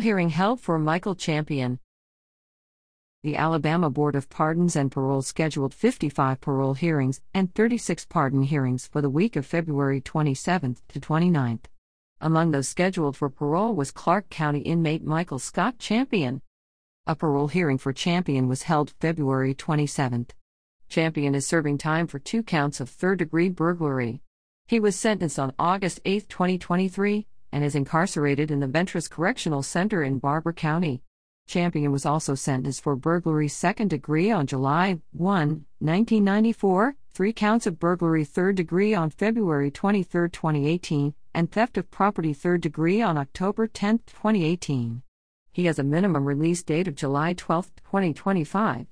hearing held for Michael Champion. The Alabama Board of Pardons and Parole scheduled 55 parole hearings and 36 pardon hearings for the week of February 27 to 29. Among those scheduled for parole was Clarke County inmate Michael Scott Champion. A parole hearing for Champion was held February 27. Champion is serving time for two counts of third degree burglary. He was sentenced on August 8, 2023, and is incarcerated in the Ventress Correctional Center in Barbour County. Champion was also sentenced for burglary second degree on July 1, 1994, three counts of burglary third degree on February 23, 2018, and theft of property third degree on October 10, 2018. He has a minimum release date of July 12, 2025.